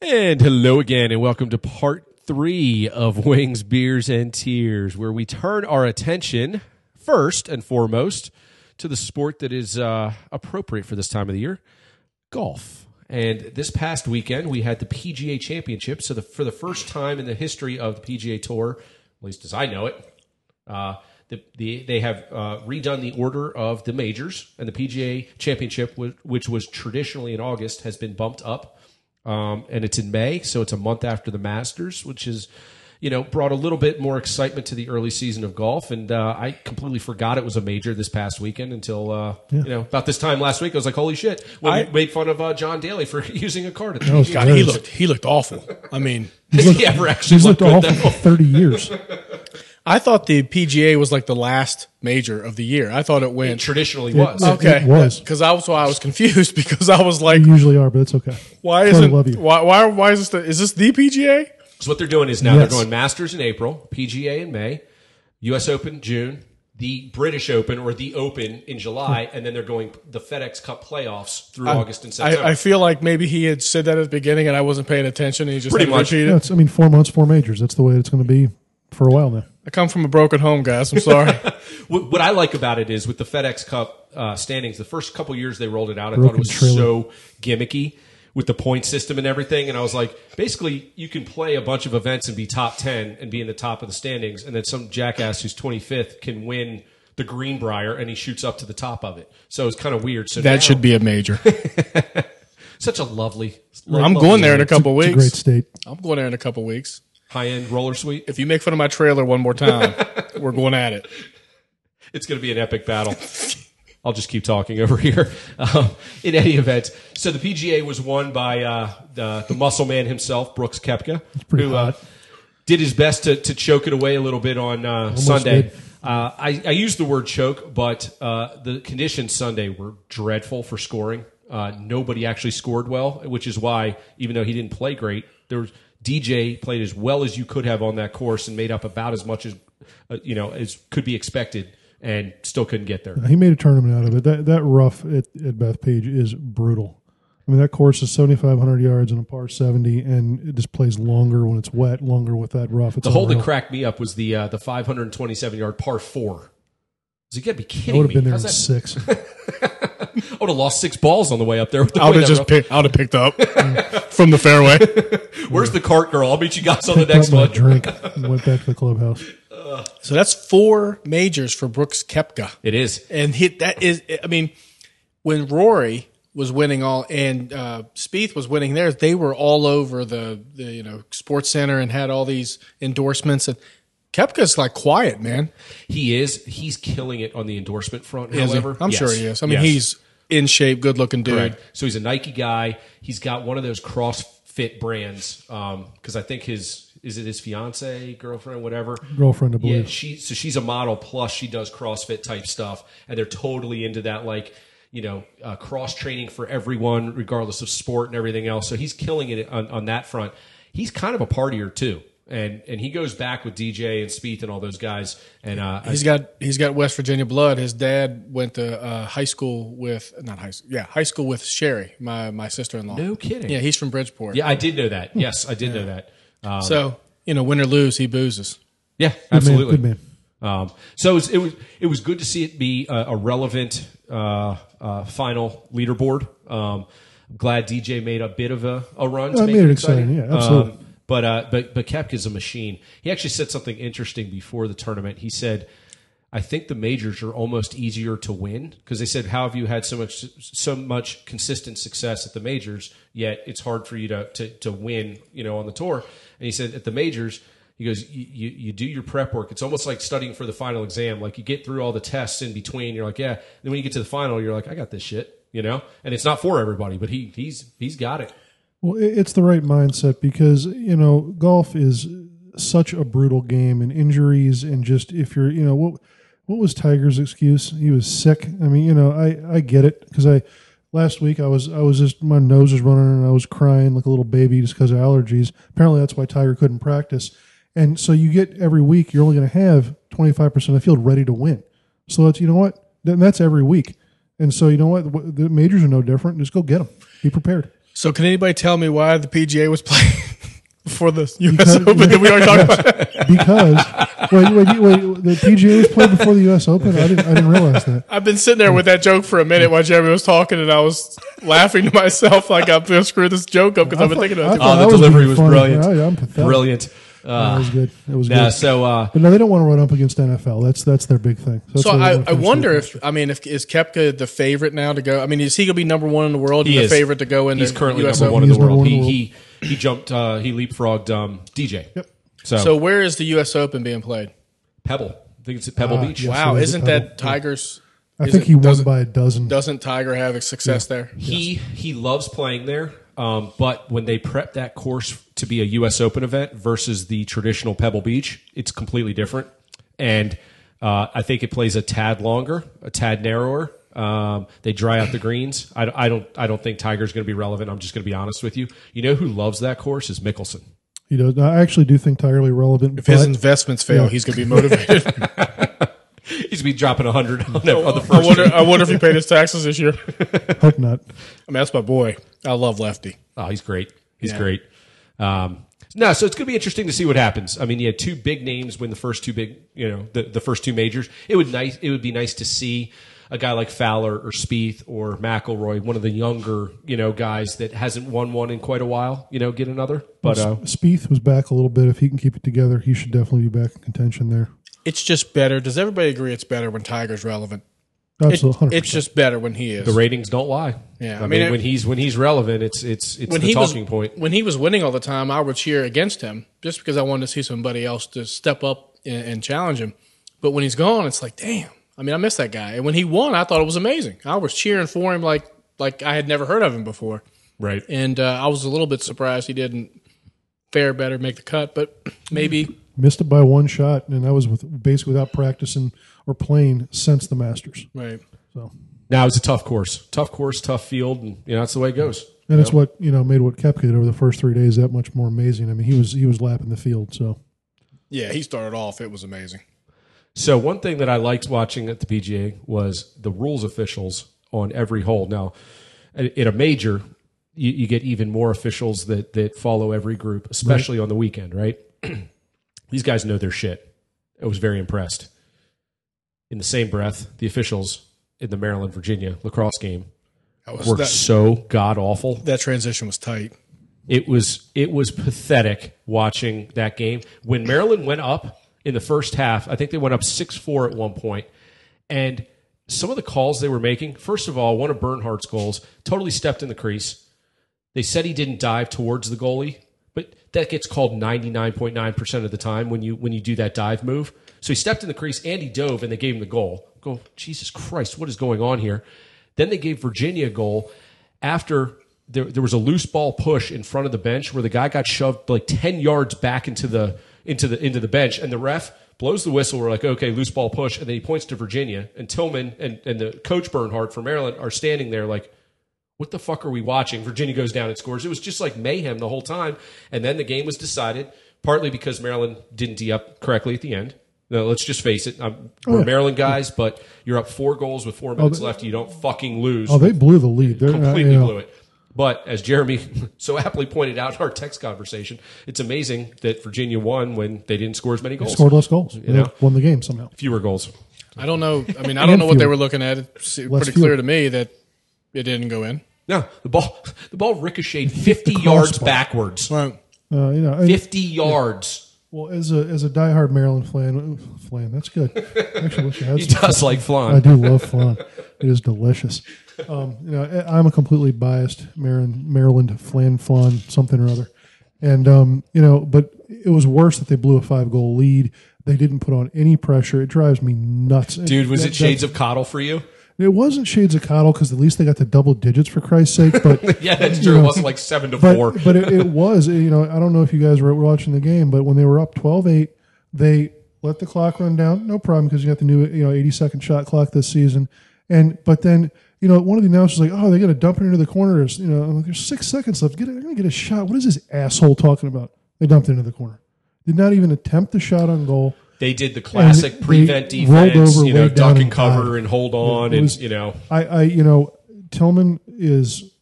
And hello again, and welcome to part three of Wings, Beers, and Tears, where we turn our attention first and foremost to the sport that is uh, appropriate for this time of the year golf. And this past weekend, we had the PGA Championship. So, the, for the first time in the history of the PGA Tour, at least as I know it, uh, the, the, they have uh, redone the order of the majors, and the PGA Championship, which was traditionally in August, has been bumped up um, and it's in May, so it's a month after the Masters, which is you know brought a little bit more excitement to the early season of golf. And uh, I completely forgot it was a major this past weekend until uh, yeah. you know about this time last week. I was like, holy shit! When I made fun of uh, John Daly for using a card. At the oh, God, he looked he looked awful. I mean, has looked, he ever actually he's looked, looked awful for thirty years? I thought the PGA was like the last major of the year. I thought it went it traditionally was. It, okay, it was because I was so I was confused because I was like, you usually are, but it's okay. Why isn't why why why is this the, is this the PGA? So what they're doing is now yes. they're going Masters in April, PGA in May, U.S. Open June, the British Open or the Open in July, and then they're going the FedEx Cup playoffs through I, August and September. I, I, feel like maybe he had said that at the beginning and I wasn't paying attention, and he just pretty much. Yeah, I mean, four months, four majors. That's the way it's going to be for a while now. I come from a broken home, guys. I'm sorry. what, what, I like about it is with the FedEx Cup uh, standings, the first couple years they rolled it out, I broken thought it was trailer. so gimmicky with the point system and everything. And I was like, basically, you can play a bunch of events and be top 10 and be in the top of the standings. And then some jackass who's 25th can win the Greenbrier and he shoots up to the top of it. So it's kind of weird. So that now, should be a major. such a lovely. I'm going there in a couple weeks. great state. I'm going there in a couple weeks high end roller suite. If you make fun of my trailer one more time, we're going at it. It's going to be an epic battle. I'll just keep talking over here. Um, in any event, so the PGA was won by uh, the, the muscle man himself, Brooks Koepka, who uh, did his best to, to choke it away a little bit on uh, Sunday. Uh, I, I use the word choke, but uh, the conditions Sunday were dreadful for scoring. Uh, nobody actually scored well, which is why, even though he didn't play great, there was DJ played as well as you could have on that course and made up about as much as uh, you know as could be expected, and still couldn't get there. He made a tournament out of it. That that rough at, at Bethpage is brutal. I mean, that course is 7,500 yards and a par 70, and it just plays longer when it's wet, longer with that rough. It's the hole that cracked me up was the uh, the 527 yard par four. So you got to be kidding I would have been there in six. I would have lost six balls on the way up there. I would have just picked. I would have picked up from the fairway. Where's the cart girl? I'll meet you guys on the next one. drink and went back to the clubhouse. So that's four majors for Brooks Koepka. It is, and he, that is. I mean, when Rory was winning all and uh, Spieth was winning theirs, they were all over the, the you know Sports Center and had all these endorsements and Koepka's like quiet, man. He is. He's killing it on the endorsement front. Is however, he? I'm yes. sure he is. I mean, yes. he's in shape, good looking dude. Correct. So he's a Nike guy. He's got one of those CrossFit brands because um, I think his is it his fiance, girlfriend, whatever. Girlfriend, I believe. Yeah, she so she's a model plus she does CrossFit type stuff, and they're totally into that like you know uh, cross training for everyone, regardless of sport and everything else. So he's killing it on, on that front. He's kind of a partier too and and he goes back with DJ and Spieth and all those guys. And uh, he's I, got he's got West Virginia blood. His dad went to uh, high school with not high school, yeah, high school with Sherry, my my sister in law. No kidding. Yeah, he's from Bridgeport. Yeah, I did know that. Yes, I did yeah. know that. Um, so you know, win or lose, he boozes. Yeah, absolutely. Good man. Good man. Um, so it was, it was, it was good to see it be a, a relevant uh, uh final leaderboard. Um, glad DJ made a bit of a, a run. To I made it exciting. exciting. Yeah, absolutely. But uh, but but Koepka's a machine. He actually said something interesting before the tournament. He said, "I think the majors are almost easier to win because they said, how have you had so much so much consistent success at the majors? Yet it's hard for you to to, to win, you know, on the tour." And he said, "At the majors." He goes, you, you, you, do your prep work. It's almost like studying for the final exam. Like you get through all the tests in between. You're like, yeah. Then when you get to the final, you're like, I got this shit, you know. And it's not for everybody, but he he's he's got it. Well, it's the right mindset because you know golf is such a brutal game, and injuries, and just if you're, you know, what what was Tiger's excuse? He was sick. I mean, you know, I I get it because I last week I was I was just my nose was running and I was crying like a little baby just because of allergies. Apparently, that's why Tiger couldn't practice. And so you get every week you're only going to have 25% of the field ready to win. So that's you know what? That's every week. And so you know what? The majors are no different. Just go get them. Be prepared. So can anybody tell me why the PGA was playing before the U.S. Open that we already talked about? because wait, wait, wait, the PGA was played before the U.S. Open. I didn't, I didn't realize that. I've been sitting there with that joke for a minute while Jeremy was talking, and I was laughing to myself like I'm going to screw this joke up because I've been thinking I about it. Oh, the was delivery being was funny. brilliant. I, am pathetic. Brilliant. That Uh, was good. It was nah, good. so uh, But no, they don't want to run up against NFL. That's that's their big thing. So, So I, I wonder if I mean if is Koepka the favorite now to go? I mean, is he going to be number one in the world? He and is. the favorite to go into he's currently US number one in the number world. one in He, the he he jumped. Uh, he leapfrogged um, DJ. Yep. So, So where is the U.S. Open being played? Pebble. I think it's at Pebble Ah, Beach. yes. Wow, it is isn't that Pebble. Tiger's? I think it- he won by a dozen. Doesn't Tiger have a success there? He he loves playing there. Um, but when they prep that course to be a U.S. Open event versus the traditional Pebble Beach, it's completely different. And uh, I think it plays a tad longer, a tad narrower. Um, they dry out the greens. I, I don't. I don't think Tiger's going to be relevant. I'm just going to be honest with you. You know who loves that course is Mickelson. He does. I actually do think Tiger Lee relevant. If his investments fail, Yeah. he's going to be motivated. He's gonna be dropping a hundred on, the- on the I first. wonder. I wonder if he paid his taxes this year. hope not. I mean, that's my boy. I love Lefty. Oh, he's great. He's Yeah. great. Um, no, so it's going to be interesting to see what happens. I mean, you had two big names win the first two big, you know, the, the first two majors. It would nice. It would be nice to see a guy like Fowler or Spieth or McIlroy, one of the younger, you know, guys that hasn't won one in quite a while, you know, get another. But uh, Spieth was back a little bit. If he can keep it together, he should definitely be back in contention there. It's just better. Does everybody agree it's better when Tiger's relevant? Absolutely, 100%. it's just better when he is. the ratings don't lie. Yeah, I, I mean, mean, it- when he's when he's relevant, it's it's it's when the he talking was point. when he was winning all the time, I would cheer against him just because I wanted to see somebody else to step up and, and challenge him. But when he's gone, it's like, damn. I mean, I miss that guy. And when he won, I thought it was amazing. I was cheering for him like like I had never heard of him before. Right. And uh, I was a little bit surprised he didn't fare better, make the cut. But maybe missed it by one shot, and that was with basically without practicing or playing since the Masters. right. So, Now it's a tough course, tough course, tough field, and you know that's the way it goes. and it's what you know made what Koepka did over the first three days that much more amazing. I mean, he was he was lapping the field. So, Yeah, he started off. It was amazing. So one thing that I liked watching at the PGA was the rules officials on every hole. Now, in a major, you, you get even more officials that that follow every group, especially on the weekend. Right? These guys know their shit. I was very impressed. In the same breath, the officials in the Maryland Virginia lacrosse game was, were that, so god awful. that transition was tight. It was it was pathetic watching that game. When Maryland went up in the first half, I think they went up 6-4 at one point, and some of the calls they were making, first of all, one of Bernhardt's goals totally stepped in the crease. They said he didn't dive towards the goalie, that gets called 99.9% of the time when you when you do that dive move. So he stepped in the crease and he dove and they gave him the goal. Go, Jesus Christ, what is going on here? Then they gave Virginia a goal after there, there was a loose ball push in front of the bench where the guy got shoved like 10 yards back into the into the into the bench and the ref blows the whistle we're like okay loose ball push and then he points to Virginia and Tillman and, and the coach Bernhardt for Maryland are standing there like what the fuck are we watching Virginia goes down and scores it was just like mayhem the whole time and then the game was decided partly because Maryland didn't D up correctly at the end no, let's just face it. I'm, we're Maryland guys, but you're up four goals with four minutes left. You don't fucking lose oh, they blew the lead. They're, uh, completely you know, blew it. But as Jeremy so aptly pointed out in our text conversation, it's amazing that Virginia won when they didn't score as many goals, Scored less goals. You know? won the game somehow. fewer goals. I don't know. I mean, I don't And know what they were looking at. It's pretty fuel. clear to me that it didn't go in. No, the ball the ball ricocheted 50 yards crossbar. backwards. Right. Uh, you know, and- 50 yards. well, as a as a diehard Maryland flan, flan that's good. Actually, wish I had He some. does like flan. I do love flan. It is delicious. Um, you know, I- I'm a completely biased Maryland, Maryland flan flan something or other, and um, you know, but it was worse that they blew a five goal lead. They didn't put on any pressure. It drives me nuts, Dude, was That- it shades of coddle for you? It wasn't shades of coddle because at least they got the double digits for Christ's sake. But Yeah, that's true. It wasn't like 7 to 4. but, but it, it was, you know, I don't know if you guys were watching the game, but when they were up 12-8, they let the clock run down. No problem because you got the new, you know, 80 second shot clock this season. And, but then, you know, one of the announcers was like, oh, they're going to dump it into the corner. There's, you know, I'm like, there's six seconds left. Get, they're going to get a shot. What is this asshole talking about? They dumped it into the corner. Did not even attempt the shot on goal. They did the classic prevent defense, you know, duck and cover and hold on it and, you know. I, I, you know, Tillman is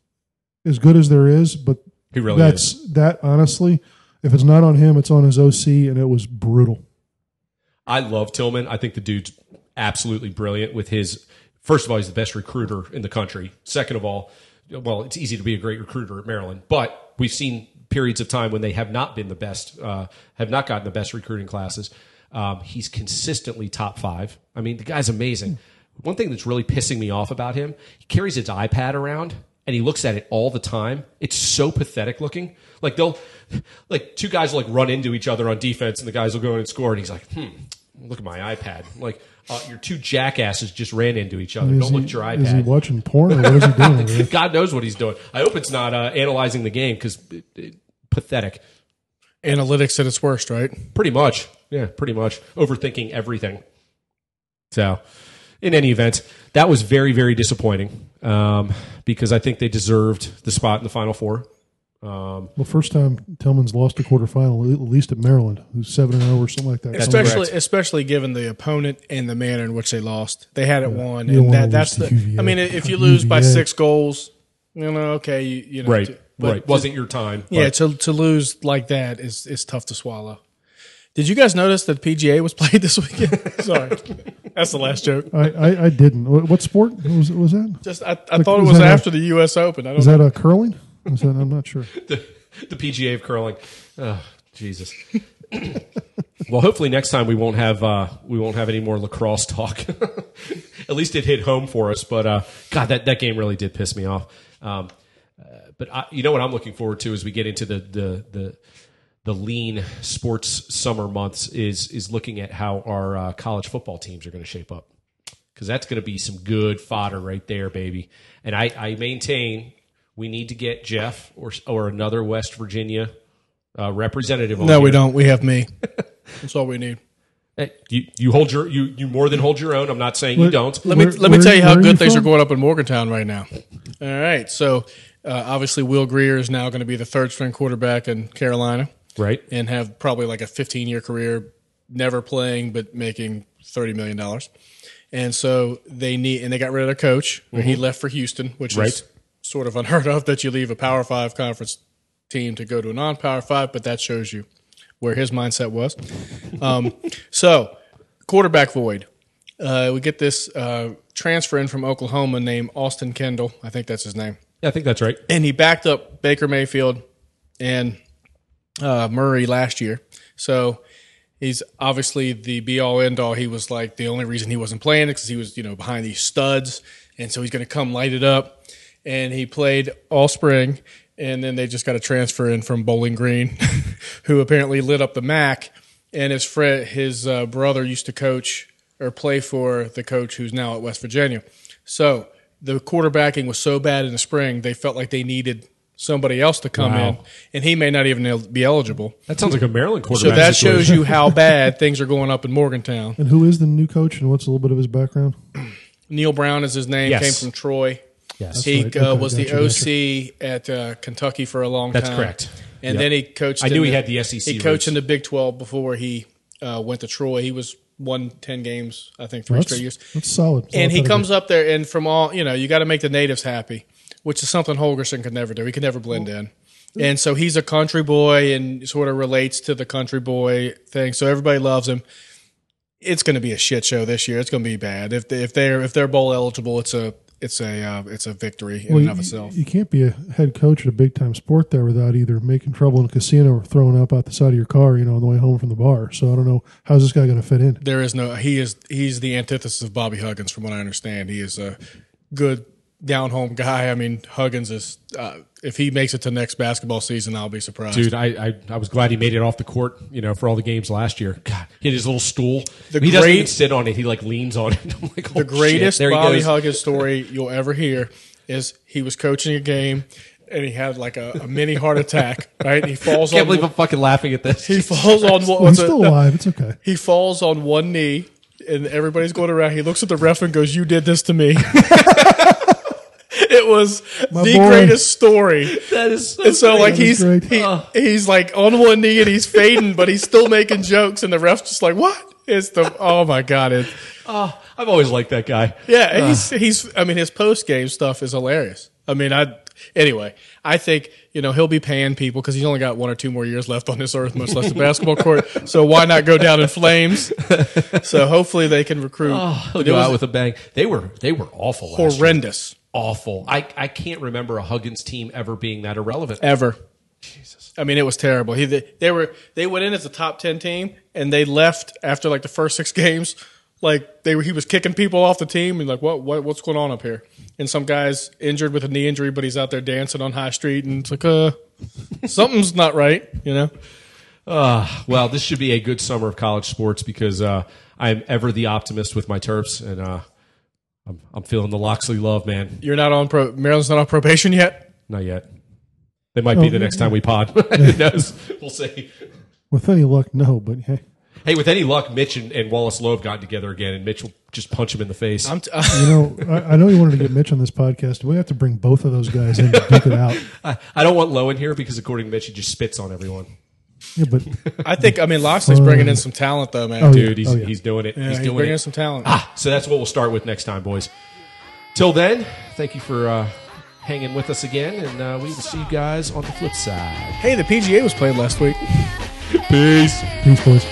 as good as there is, but He really that's is. that honestly. If it's not on him, it's on his OC, and it was brutal. I love Tillman. I think the dude's absolutely brilliant with his. First of all, he's the best recruiter in the country. Second of all, well, it's easy to be a great recruiter at Maryland, but we've seen periods of time when they have not been the best, uh, have not gotten the best recruiting classes. Um, he's consistently top five. I mean, the guy's amazing. One thing that's really pissing me off about him, he carries his iPad around and he looks at it all the time. It's so pathetic looking. Like they'll, like two guys will like run into each other on defense, and the guys will go in and score, and he's like, "Hmm, look at my iPad." Like, uh, your two jackasses just ran into each other. Is Don't he, look at your Is he iPad. watching porn or what is he doing? over? God knows what he's doing. I hope it's not uh, analyzing the game because pathetic. Analytics at its worst, right? Pretty much, yeah, pretty much overthinking everything. So, in any event, that was very, very disappointing um, because I think they deserved the spot in the Final Four. Um, Well, first time Tillman's lost a quarterfinal, at least at Maryland, who's seven and zero or something like that. especially correct. especially given the opponent and the manner in which they lost. They had it won, You and that, that's the. UVA. I mean, if you lose by six goals, you know, okay, you, you know, right, to- but right. Wasn't your time. yeah, but- to to lose like that is is tough to swallow. Did you guys notice that PGA was played this weekend? Sorry, that's the last joke. I, I, I didn't. What, what sport was was that? Just I, I thought it was that a- after the U.S. Open. I don't Is know. that a curling? Is that, I'm not sure. the, the PGA of curling. Oh, Jesus. well, hopefully next time we won't have uh, we won't have any more lacrosse talk. At least it hit home for us. But uh, God, that, that game really did piss me off. Um, uh, but I, you know what I'm looking forward to as we get into the the the the lean sports summer months is is looking at how our uh, college football teams are going to shape up because that's going to be some good fodder right there, baby. And I, I maintain we need to get Jeff or or another West Virginia uh, representative. On No, we here. don't. We have me. That's all we need. Hey, you you hold your you you more than hold your own. I'm not saying you don't. Let me Where- let me where- tell you how good you things are going up in Morgantown right now. All right, so uh, obviously Will Grier is now going to be the third string quarterback in Carolina right? and have probably like a 15 year career, never playing but making 30 million dollars. And so they need and they got rid of their coach. where He left for Houston, which Mm-hmm. Right. is sort of unheard of that you leave a Power Five conference team to go to a non Power Five, but that shows you where his mindset was. Um, so quarterback void. Uh, we get this uh, transfer in from Oklahoma named Austin Kendall. I think that's his name. Yeah, I think that's right. And he backed up Baker Mayfield and uh, Murray last year. So he's obviously the be all end all. He was like the only reason he wasn't playing because he was, you know, behind these studs. And so he's going to come light it up. And he played all spring. And then they just got a transfer in from Bowling Green, who apparently lit up the MAC. And his friend, his uh, brother used to coach or play for the coach who's now at West Virginia. So the quarterbacking was so bad in the spring, they felt like they needed somebody else to come Wow. in, and he may not even be eligible. That sounds like a Maryland quarterback. So quarterback. that shows you how bad things are going up in Morgantown. And who is the new coach, and what's a little bit of his background? Neal Brown is his name. Yes. Came from Troy. Yes. He right. uh, Okay, was gotcha, the OC at uh, Kentucky for a long time. That's time. correct. And Yep. then he coached. I in knew he had the SEC He roots. coached in the Big Twelve before he uh, went to Troy. He was won ten games, I think, three That's, straight years. that's solid. and he comes up there, and from all you know, you got to make the natives happy, which is something Holgorsen could never do. He could never blend in, and so he's a country boy and sort of relates to the country boy thing. So everybody loves him. It's going to be a shit show this year. It's going to be bad. If they, if they're if they're bowl eligible, it's a it's a uh, it's a victory in Well, and you, of itself. you can't be a head coach at a big time sport there without either making trouble in a casino or throwing up out the side of your car, you know, on the way home from the bar. So I don't know how's this guy going to fit in. There is no he is he's the antithesis of Bobby Huggins from what I understand. He is a good down home guy. I mean, Huggins is uh, if he makes it to next basketball season, I'll be surprised. Dude, I, I I was glad he made it off the court. You know, for all the games last year. God, he had his little stool. The he doesn't even sit on it. He like leans on it. I'm like, oh, the greatest shit. Bobby. Huggins story you'll ever hear is he was coaching a game and he had like a, a mini heart attack. Right, he falls Can't on believe I'm fucking laughing at this. he falls on one. Well, he's it- still alive. It's okay. He falls on one knee, and everybody's going around. He looks at the ref and goes, "You did this to me." it was My the boy. greatest story. that is so, And so, like, That is he's great. he, he's like on one knee and he's fading, but he's still making jokes, and the ref's just like, "What?" It's the oh my god! It, oh, I've always liked that guy. yeah, ah. he's he's. I mean, his post game stuff is hilarious. I mean, I Anyway, I think you know he'll be paying people because he's only got one or two more years left on this earth, much less the basketball court. So why not go down in flames? So hopefully they can recruit. Ah, he'll go out with a bang. They were they were awful. last year. horrendous Awful. I, I can't remember a Huggins team ever being that irrelevant. ever. Jesus, I mean it was terrible. He they, they were they went in as a top ten team and they left after like the first six games. Like they were, he was kicking people off the team and like what what what's going on up here? And some guys injured with a knee injury, but he's out there dancing on High Street and it's like uh something's not right, you know. Uh, well, this should be a good summer of college sports because uh, I'm ever the optimist with my Terps, and uh, I'm, I'm feeling the Locksley love, man. You're not on pro. Maryland's not on probation yet. Not yet. They might be Oh, the next time we pod. Who knows? We'll see. With any luck, no. But hey, Hey, with any luck, Mitch and, and Wallace Loh have gotten together again, and Mitch will just punch him in the face. I'm t- you know, I, I know you wanted to get Mitch on this podcast. We have to bring both of those guys in to duke it out. I, I don't want Loh in here because, according to Mitch, he just spits on everyone. Yeah, but I think. I mean, Locksley's bringing in some talent though, man. Oh, Dude, yeah. He's, Oh, yeah. he's doing it. yeah, he's he's, doing bringing in some talent. Ah, so that's what we'll start with next time, boys. Till then, thank you for uh, hanging with us again, and uh, we will see you guys on the flip side. Hey, the PGA was played last week. Peace. peace, boys.